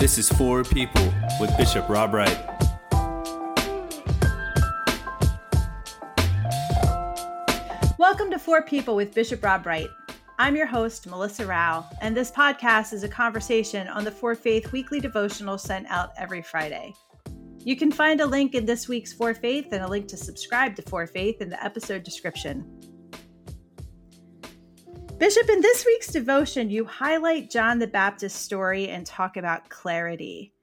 This is For People with Bishop Rob Wright. Welcome to For People with Bishop Rob Wright. I'm your host, Melissa Rao, and this podcast is a conversation on the For Faith weekly devotional sent out every Friday. You can find a link in this week's For Faith and a link to subscribe to For Faith in the episode description. Bishop, in this week's devotion, you highlight John the Baptist's story and talk about clarity.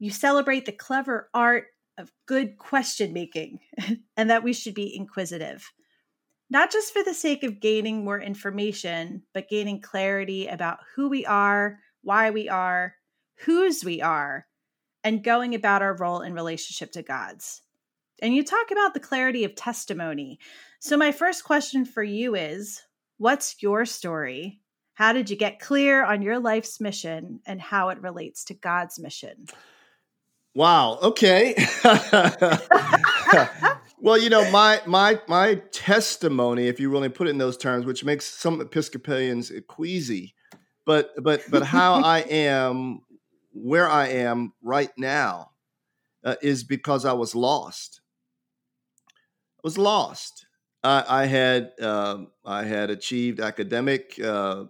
You celebrate the clever art of good question making and that we should be inquisitive, not just for the sake of gaining more information, but gaining clarity about who we are, why we are, whose we are, and going about our role in relationship to God's. And you talk about the clarity of testimony. So, my first question for you is What's your story? How did you get clear on your life's mission and how it relates to God's mission? Wow. Okay. well, you know, my my my testimony, if you really put it in those terms, which makes some Episcopalians queasy, but but but how I am where I am right now uh, is because I was lost. I was lost. I, I had uh, I had achieved academic uh,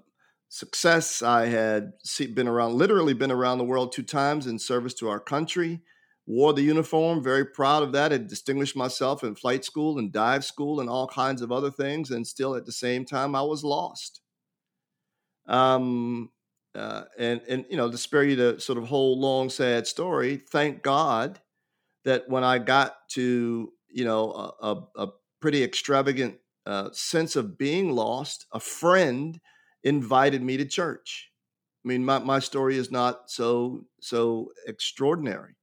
success. I had been around, literally been around the world two times in service to our country. Wore the uniform, very proud of that. Had distinguished myself in flight school and dive school and all kinds of other things, and still at the same time, I was lost. Um, uh, and and you know, to spare you the sort of whole long sad story, thank God that when I got to you know a, a, a pretty extravagant uh, sense of being lost, a friend invited me to church. I mean, my, my story is not so so extraordinary.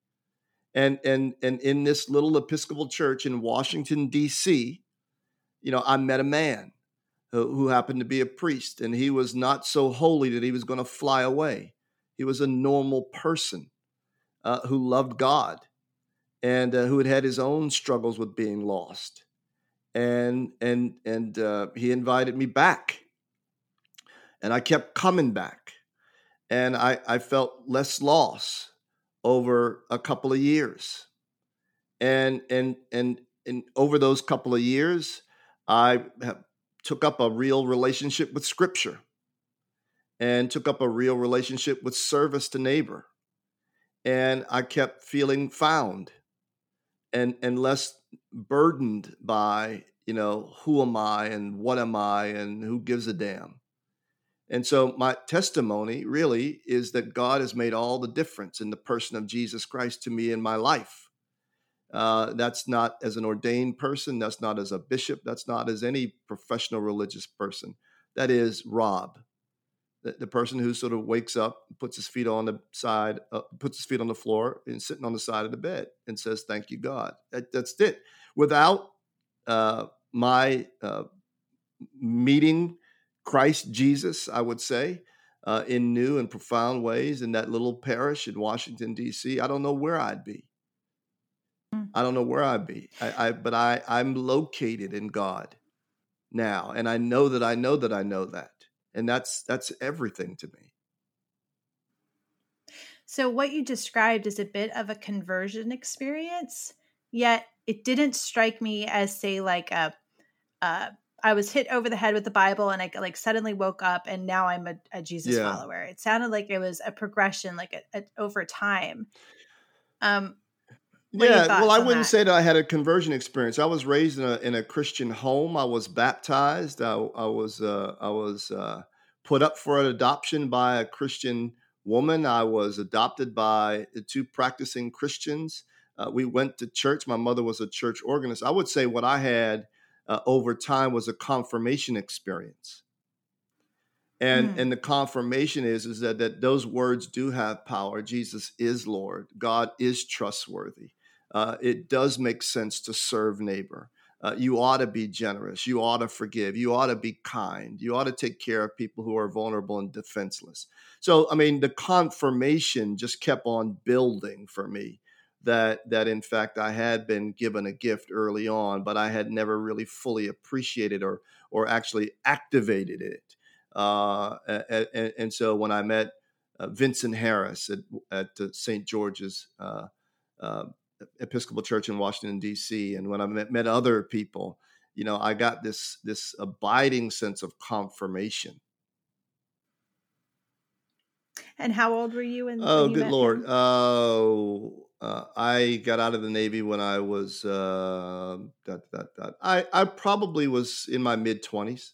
And and and in this little Episcopal church in Washington D.C., you know, I met a man who, who happened to be a priest, and he was not so holy that he was going to fly away. He was a normal person uh, who loved God and uh, who had had his own struggles with being lost and and and uh, he invited me back. And i kept coming back. And i i felt less loss over a couple of years. And and and and over those couple of years i took up a real relationship with scripture. And took up a real relationship with service to neighbor. And i kept feeling found. And and less burdened by you know who am i and what am i and who gives a damn. And so my testimony really is that god has made all the difference in the person of jesus christ to me in my life. Uh, that's not as an ordained person that's not as a bishop that's not as any professional religious person. That is rob the, the person who sort of wakes up puts his feet on the side uh, puts his feet on the floor and sitting on the side of the bed and says thank you god. That, that's it without uh, my uh, meeting Christ Jesus, I would say, uh, in new and profound ways in that little parish in Washington D.C. I don't know where I'd be. Mm. I don't know where I'd be. I, I, but I, I'm located in God now, and I know that I know that I know that, and that's that's everything to me. So, what you described is a bit of a conversion experience, yet it didn't strike me as, say, like a uh, I was hit over the head with the Bible and I like suddenly woke up and now I'm a, a Jesus yeah. follower. It sounded like it was a progression, like a, a, over time. Um, yeah, well, I wouldn't that? say that I had a conversion experience. I was raised in a in a Christian home. I was baptized. I, I was uh, I was uh, put up for an adoption by a Christian woman. I was adopted by two practicing Christians. Uh, we went to church. My mother was a church organist. I would say what I had uh, over time was a confirmation experience. And, mm. and the confirmation is, is that, that those words do have power. Jesus is Lord. God is trustworthy. Uh, it does make sense to serve neighbor. Uh, you ought to be generous. You ought to forgive. You ought to be kind. You ought to take care of people who are vulnerable and defenseless. So, I mean, the confirmation just kept on building for me that that in fact I had been given a gift early on, but I had never really fully appreciated or or actually activated it. Uh, and, and, so when I met uh, Vincent Harris at, at St. George's uh, uh, Episcopal Church in Washington D.C. And when I met, met other people, you know, I got this this abiding sense of confirmation. And how old were you? When, oh, good lord! Oh, uh, I got out of the Navy when I was uh, dot, dot, dot. I I probably was in my mid twenties,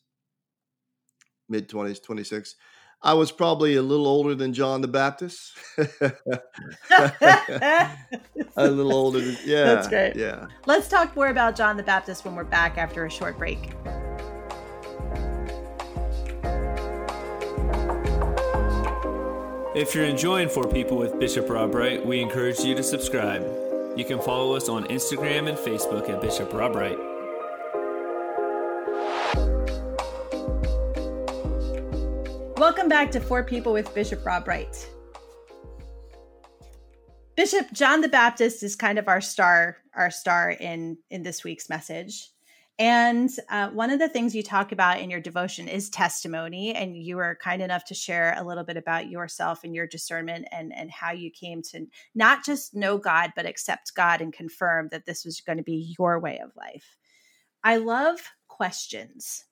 mid twenties, twenty six. I was probably a little older than John the Baptist. a little older than, yeah. That's great. Yeah. Let's talk more about John the Baptist when we're back after a short break. If you're enjoying For People with Bishop Rob Wright, we encourage you to subscribe. You can follow us on Instagram and Facebook at Bishop Rob Wright. Welcome back to For People with Bishop Rob Wright. Bishop John the Baptist is kind of our star, our star in in this week's message. And uh, one of the things you talk about in your devotion is testimony, and you were kind enough to share a little bit about yourself and your discernment and and how you came to not just know God but accept God and confirm that this was going to be your way of life. I love questions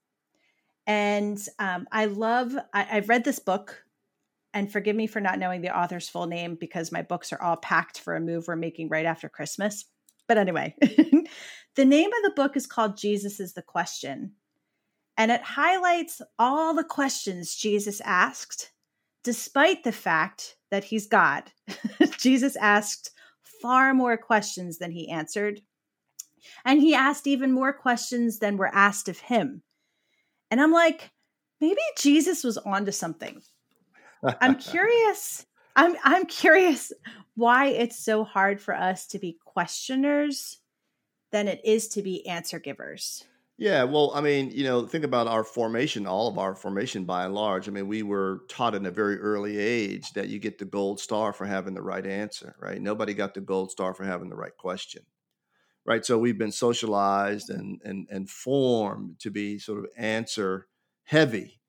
and um, I love, I, I've read this book, and forgive me for not knowing the author's full name because my books are all packed for a move we're making right after Christmas. But anyway, the name of the book is called Jesus is the Question. And it highlights all the questions Jesus asked, despite the fact that he's God. Jesus asked far more questions than he answered. And he asked even more questions than were asked of him. And I'm like, maybe Jesus was onto something. I'm curious. I'm I'm curious why it's so hard for us to be questioners than it is to be answer givers. Yeah, well, I mean, you know, think about our formation, all of our formation by and large. I mean, we were taught in a very early age that you get the gold star for having the right answer, right? Nobody got the gold star for having the right question right? So we've been socialized and and and formed to be sort of answer heavy.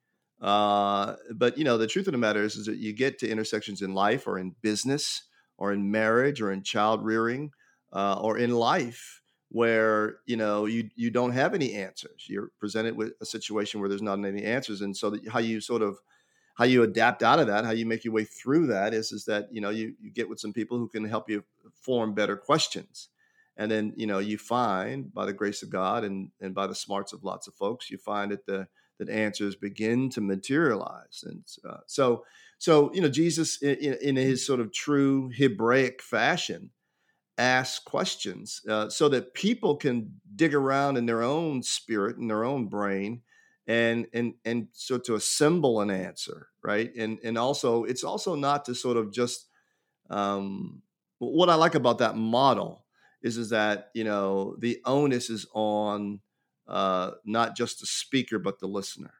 Uh, but you know, the truth of the matter is, is that you get to intersections in life, or in business, or in marriage, or in child rearing, uh, or in life where you know you you don't have any answers. You're presented with a situation where there's not any answers, and so how you sort of how you adapt out of that, how you make your way through that is is that you know you you get with some people who can help you form better questions and then you know you find by the grace of god and and by the smarts of lots of folks you find that the that answers begin to materialize and uh, so so you know jesus in, in, his sort of true hebraic fashion asks questions uh, so that people can dig around in their own spirit and their own brain and and and so to assemble an answer right? And and also it's also not to sort of just um, what i like about that model is is that you know the onus is on uh, not just the speaker but the listener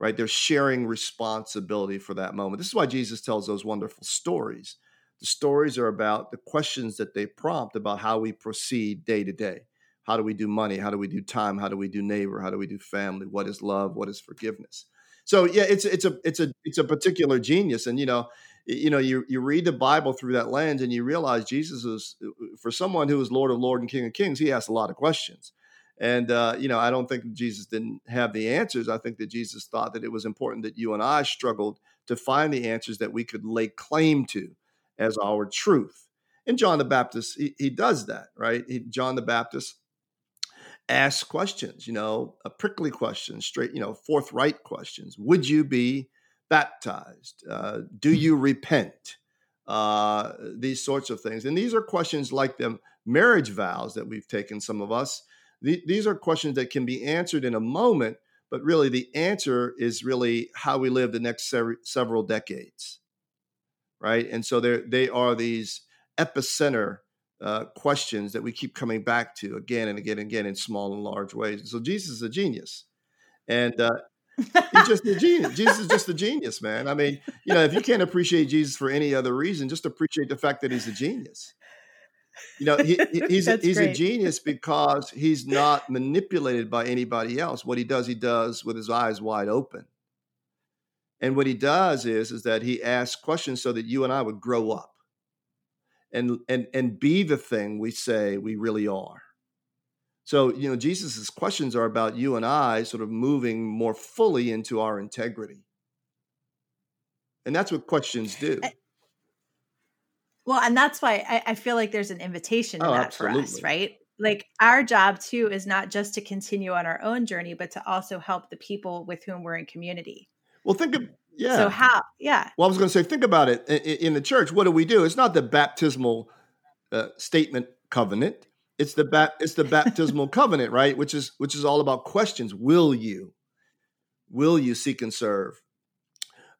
right? They're sharing responsibility for that moment. This is why jesus tells those wonderful stories. The stories are about the questions that they prompt about how we proceed day to day. How do we do money? How do we do time? How do we do neighbor? How do we do family? What is love? What is forgiveness? So yeah it's it's a it's a it's a particular genius. And you know you know, you you read the Bible through that lens, and you realize Jesus is uh, for someone who is Lord of Lord and King of Kings. He asked a lot of questions, and uh, you know, I don't think Jesus didn't have the answers. I think that Jesus thought that it was important that you and I struggled to find the answers that we could lay claim to as our truth. And John the Baptist, he, he does that, right? He, John the Baptist asks questions, you know, a prickly questions, straight, you know, forthright questions. Would you be baptized? Uh, do you repent? Uh, these sorts of things. And these are questions like the marriage vows that we've taken, some of us. The, these are questions that can be answered in a moment, but really the answer is really how we live the next several decades. Right. And so they are these epicenter uh, questions that we keep coming back to again and again and again in small and large ways. And so Jesus is a genius. And uh, He's just a genius. Jesus is just a genius, man. I mean, you know, if you can't appreciate Jesus for any other reason, just appreciate the fact that he's a genius. You know, he, he's a, he's a genius because he's not manipulated by anybody else. What he does, he does with his eyes wide open. And what he does is, is that he asks questions so that you and I would grow up and and and be the thing we say we really are. So, you know, Jesus's questions are about you and I sort of moving more fully into our integrity. And that's what questions do. Well, and that's why I, I feel like there's an invitation in Oh, that for us, right? Like our job too is not just to continue on our own journey, but to also help the people with whom we're in community. Well, think of yeah. So how? Yeah. Well, I was going to say, think about it. In the church, what do we do? It's not the baptismal uh, statement covenant. It's the ba- it's the baptismal covenant, right? Which is which is all about questions. Will you? Will you seek and serve?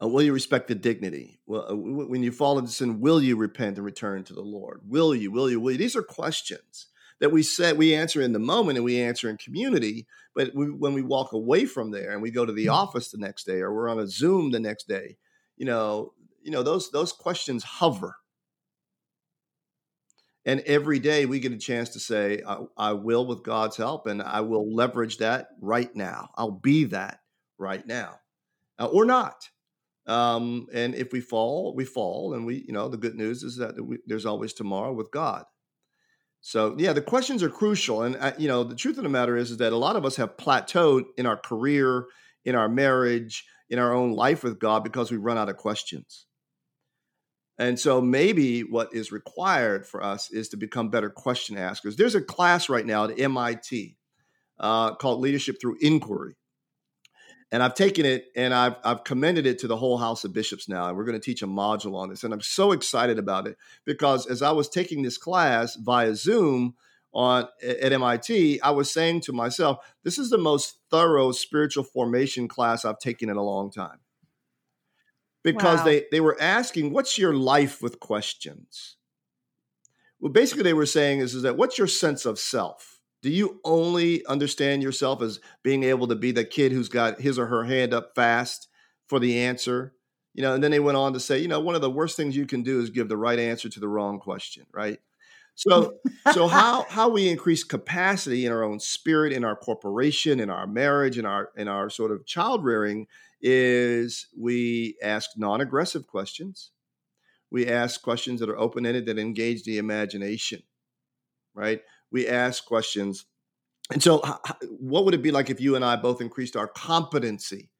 Uh, will you respect the dignity? Well, uh, w- when you fall into sin, will you repent and return to the Lord? Will you? Will you? Will you? These are questions that we said we answer in the moment and we answer in community. But we, when we walk away from there and we go to the office the next day or we're on a Zoom the next day, you know, you know those those questions hover. And every day we get a chance to say, I, I will with God's help, and I will leverage that right now. I'll be that right now, uh, or not. Um, and if we fall, we fall. And we, you know, the good news is that we, there's always tomorrow with God. So yeah, the questions are crucial. And uh, you know, the truth of the matter is, is that a lot of us have plateaued in our career, in our marriage, in our own life with God because we run out of questions. And so maybe what is required for us is to become better question askers. There's a class right now at MIT uh, called Leadership Through Inquiry. And I've taken it and I've, I've commended it to the whole House of Bishops now. And we're going to teach a module on this. And I'm so excited about it because as I was taking this class via Zoom on at MIT, I was saying to myself, this is the most thorough spiritual formation class I've taken in a long time because Wow. they they were asking what's your life with questions well basically they were saying is, is that what's your sense of self do you only understand yourself as being able to be the kid who's got his or her hand up fast for the answer? You know and then they went on to say you know one of the worst things you can do is give the right answer to the wrong question right? So so how how we increase capacity in our own spirit in our corporation in our marriage in our in our sort of child rearing is we ask non-aggressive questions. We ask questions that are open-ended that engage the imagination right we ask questions. And so what would it be like if you and i both increased our competency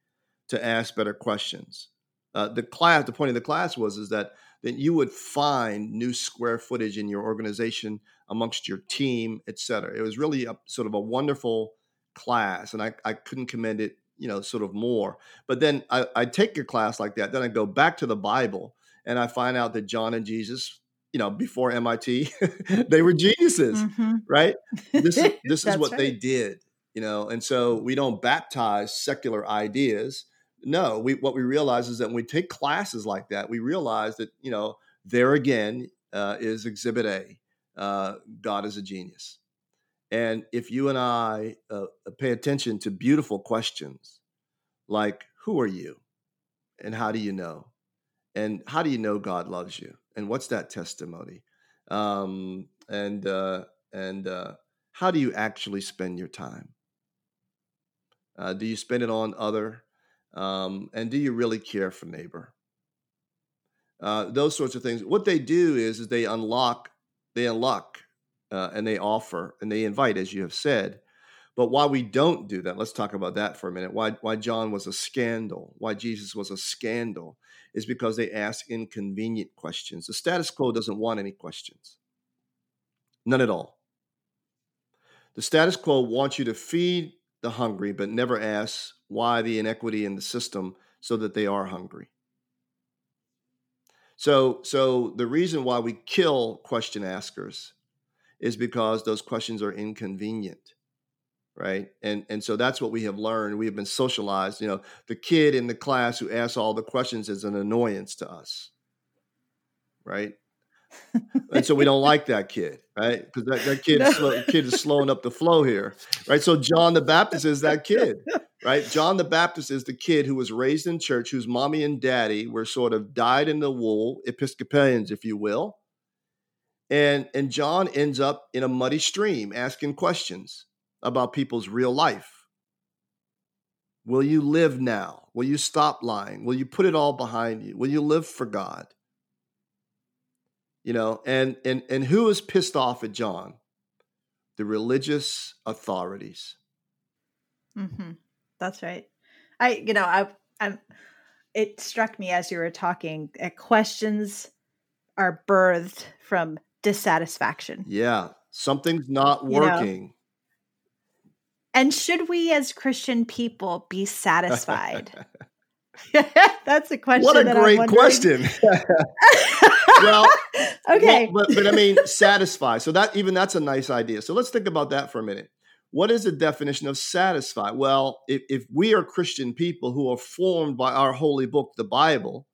to ask better questions? Uh, the class the point of the class was is that that you would find new square footage in your organization amongst your team et cetera. It was really a sort of a wonderful class and i, I couldn't commend it you know sort of more. But then I, I take a class like that then i go back to the bible and i find out that john and jesus you know before mit they were geniuses Mhm. right? This is this is what they did you know and so we don't baptize secular ideas. No we what we realize is that when we take classes like that we realize that you know there again uh, is exhibit a uh, god is a genius. And if you and i uh, pay attention to beautiful questions like who are you? And how do you know? And how do you know god loves you and what's that testimony? Um, and uh, and uh, how do you actually spend your time? Uh, do you spend it on other? Um, and do you really care for neighbor? Uh, those sorts of things. What they do is, is they unlock they unlock uh, and they offer and they invite as you have said but why we don't do that let's talk about that for a minute. Why, why john was a scandal why jesus was a scandal is because they ask inconvenient questions. The status quo doesn't want any questions. None at all. The status quo wants you to feed the hungry but never asks why the inequity in the system so that they are hungry. So so the reason why we kill question askers is because those questions are inconvenient right? And and so that's what we have learned. We have been socialized you know the kid in the class who asks all the questions is an annoyance to us right? And so we don't like that kid right? Because that, that kid, is slow, kid is slowing up the flow here right? So john the baptist is that kid right? John the baptist is the kid who was raised in church whose mommy and daddy were sort of dyed in the wool episcopalians if you will. And and john ends up in a muddy stream asking questions about people's real life Will you live now? Will you stop lying? Will you put it all behind you? Will you live for God? You know, and and and who is pissed off at John? The religious authorities. Mm-hmm. That's right. I, you know, I, I'm. It struck me as you were talking. Uh, questions are birthed from dissatisfaction. Yeah, something's not working. You know? And should we, as Christian people, be satisfied? That's a question. What a great question. well, okay, well, but, but I mean, satisfy. So that even that's a nice idea. So let's think about that for a minute. What is the definition of satisfy? Well, if, if we are Christian people who are formed by our holy book, the Bible,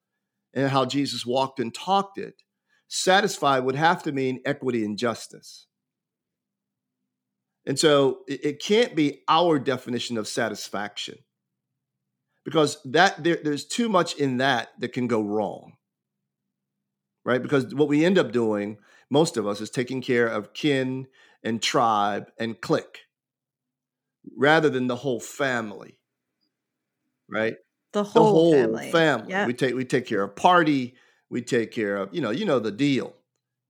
and how Jesus walked and talked it, satisfy would have to mean equity and justice. And so it, it can't be our definition of satisfaction because that there, there's too much in that that can go wrong. Right? Because what we end up doing, most of us, is taking care of kin and tribe and clique rather than the whole family. Right? The whole, the whole family. family. Yep. We take we take care of party, we take care of, you know, you know the deal,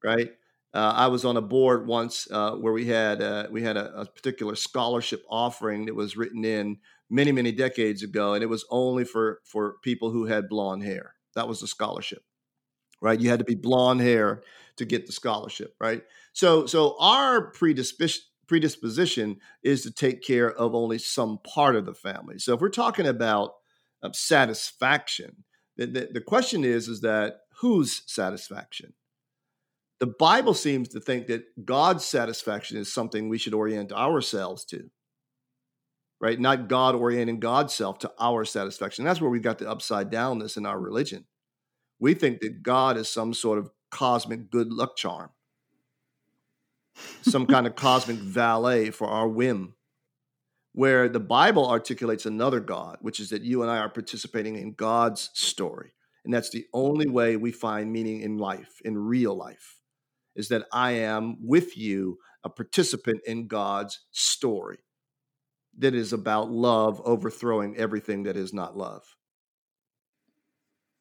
right? Uh, I was on a board once uh, where we had uh, we had a, a, particular scholarship offering that was written in many many decades ago, and it was only for for people who had blonde hair. That was the scholarship, right? You had to be blonde hair to get the scholarship, right? So so our predisposition is to take care of only some part of the family. So if we're talking about um, satisfaction, the, the, the question is is that whose satisfaction? The Bible seems to think that God's satisfaction is something we should orient ourselves to, right? Not God orienting God's self to our satisfaction. That's where we've got the upside downness in our religion. We think that God is some sort of cosmic good luck charm some kind of cosmic valet for our whim. Where the Bible articulates another God, which is that you and I are participating in God's story. And that's the only way we find meaning in life, in real life, is that I am with you, a participant in God's story that is about love overthrowing everything that is not love.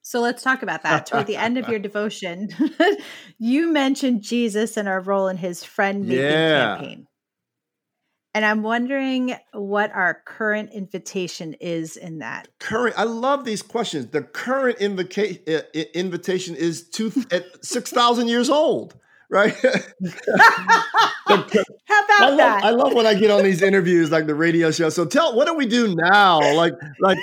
So let's talk about that. Toward the end of your devotion, you mentioned Jesus and our role in his friend making yeah. campaign. And I'm wondering what our current invitation is in that. Current, I love these questions. The current invitation uh, invitation is two at six thousand years old right? How about I love, that? I love when I get on these interviews, like the radio show. So tell, what do we do now? Like, like,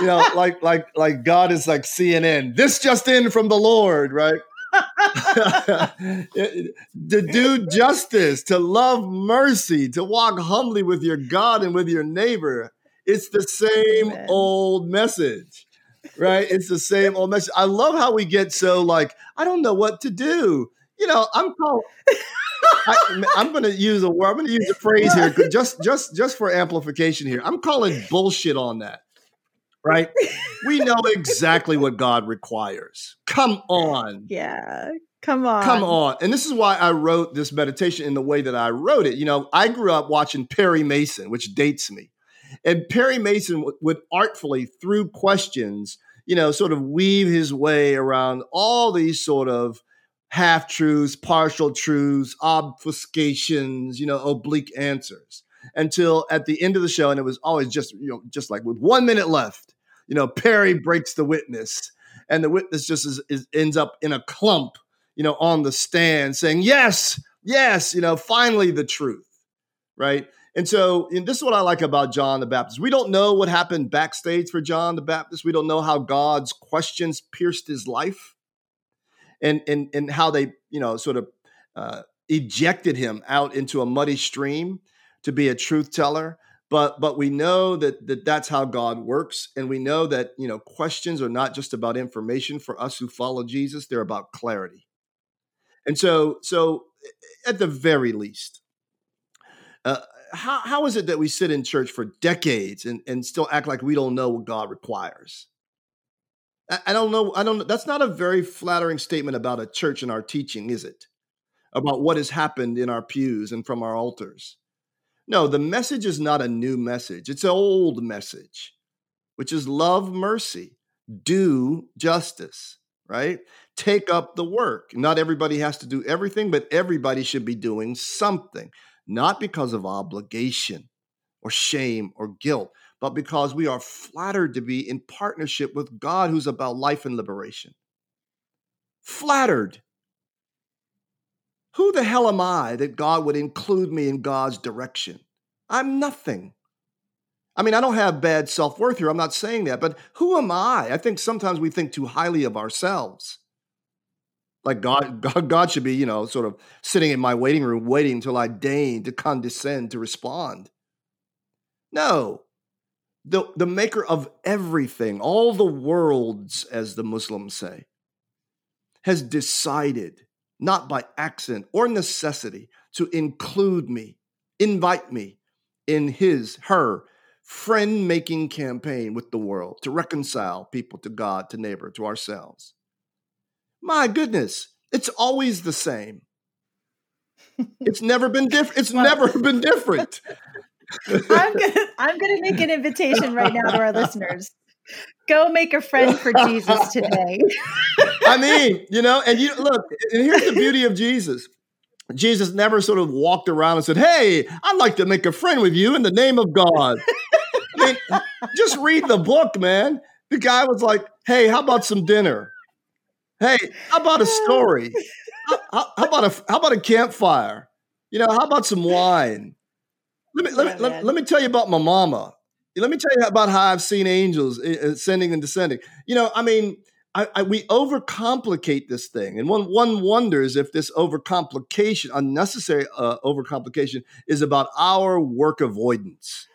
you know, like, like, like God is like CNN. This just in from the Lord, right? to do justice, to love mercy, to walk humbly with your God and with your neighbor. It's the same Amen. old message, right? It's the same old message. I love how we get so like, I don't know what to do you know, I'm calling. I, am going to use a word. I'm going to use a phrase here, just just just for amplification here. I'm calling bullshit on that. Right? We know exactly what God requires. Come on. Yeah. Come on. Come on. And this is why I wrote this meditation in the way that I wrote it. You know, I grew up watching Perry Mason, which dates me. And Perry Mason would artfully, through questions, you know, sort of weave his way around all these sort of half truths, partial truths, obfuscations, you know, oblique answers until at the end of the show, and it was always just, you know, just like with one minute left, you know, Perry breaks the witness, and the witness just is, is ends up in a clump, you know, on the stand saying, Yes, yes, you know, finally the truth, right? And so, and this is what I like about John the Baptist. We don't know what happened backstage for John the Baptist. We don't know how God's questions pierced his life and and and how they you know sort of uh, ejected him out into a muddy stream to be a truth teller. But but we know that, that that's how god works and we know that you know questions are not just about information for us who follow jesus they're about clarity. And so so at the very least uh, how, how is it that we sit in church for decades and, and still act like we don't know what god requires I don't know. I don't. That's not a very flattering statement about a church and our teaching, is it? About what has happened in our pews and from our altars. No, the message is not a new message. It's an old message, which is love mercy, do justice, right? Take up the work. Not everybody has to do everything, but everybody should be doing something, not because of obligation or shame or guilt, but because we are flattered to be in partnership with God who's about life and liberation. Flattered. Who the hell am I that God would include me in God's direction? I'm nothing. I mean, I don't have bad self worth here. I'm not saying that, but who am I? I think sometimes we think too highly of ourselves. Like God, God, God should be, you know, sort of sitting in my waiting room waiting until I deign to condescend to respond. No. The, the maker of everything, all the worlds, as the Muslims say, has decided, not by accident or necessity, to include me, invite me in his, her friend making campaign with the world to reconcile people to God, to neighbor, to ourselves. My goodness, it's always the same. It's never been different. It's never been different. I'm gonna I'm gonna make an invitation right now to our listeners. Go make a friend for Jesus today. I mean, you know, and you look, and here's the beauty of Jesus. Jesus never sort of walked around and said, Hey, I'd like to make a friend with you in the name of God. I mean, just read the book, man. The guy was like, Hey, how about some dinner? Hey, how about a story? How, how, about a how about a campfire? You know, how about some wine? Let me, let, me, let, let me tell you about my mama. Let me tell you about how I've seen angels ascending and descending. You know, I mean, I, I, we overcomplicate this thing, and one one wonders if this overcomplication, unnecessary uh, overcomplication, is about our work avoidance.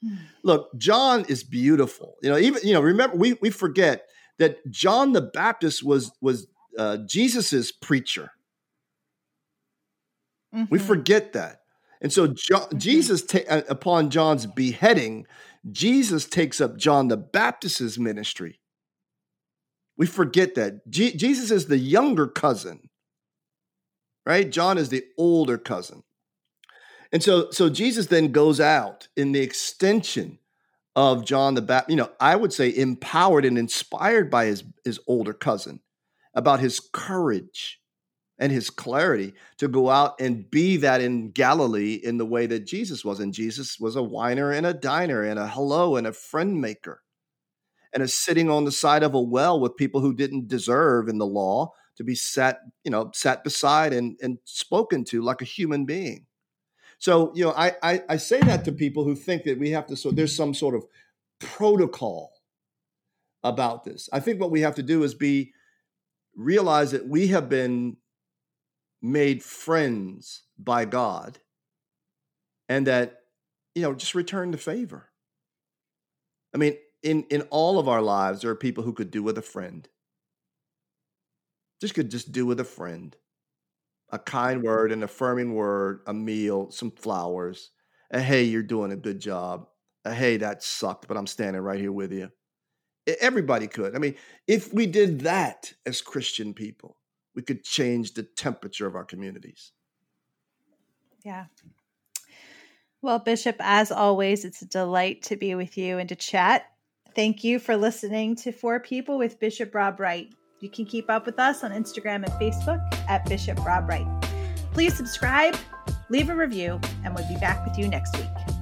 Hmm. Look, John is beautiful. You know, even you know, remember we we forget that John the Baptist was was uh, Jesus's preacher. Mm-hmm. We forget that. And so John, mm-hmm. Jesus, ta- uh, upon John's beheading, Jesus takes up John the Baptist's ministry. We forget that. G- Jesus is the younger cousin, right? John is the older cousin. And so, so Jesus then goes out in the extension of John the Baptist, you know, I would say empowered and inspired by his, his older cousin about his courage and his clarity to go out and be that in Galilee in the way that Jesus was. And Jesus was a whiner and a diner and a hello and a friend maker and a sitting on the side of a well with people who didn't deserve in the law to be sat, you know, sat beside and, and spoken to like a human being. So, you know, I, I, I say that to people who think that we have to, so there's some sort of protocol about this. I think what we have to do is be realize that we have been made friends by God and that, you know, just return the favor. I mean, in, in all of our lives, there are people who could do with a friend. Just could just do with a friend. A kind word, an affirming word, a meal, some flowers. A hey, you're doing a good job. A hey, that sucked, but I'm standing right here with you. Everybody could. I mean, if we did that as Christian people, we could change the temperature of our communities. Yeah. Well, Bishop, as always, it's a delight to be with you and to chat. Thank you for listening to For People with Bishop Rob Wright. You can keep up with us on Instagram and Facebook at Bishop Rob Wright. Please subscribe, leave a review, and we'll be back with you next week.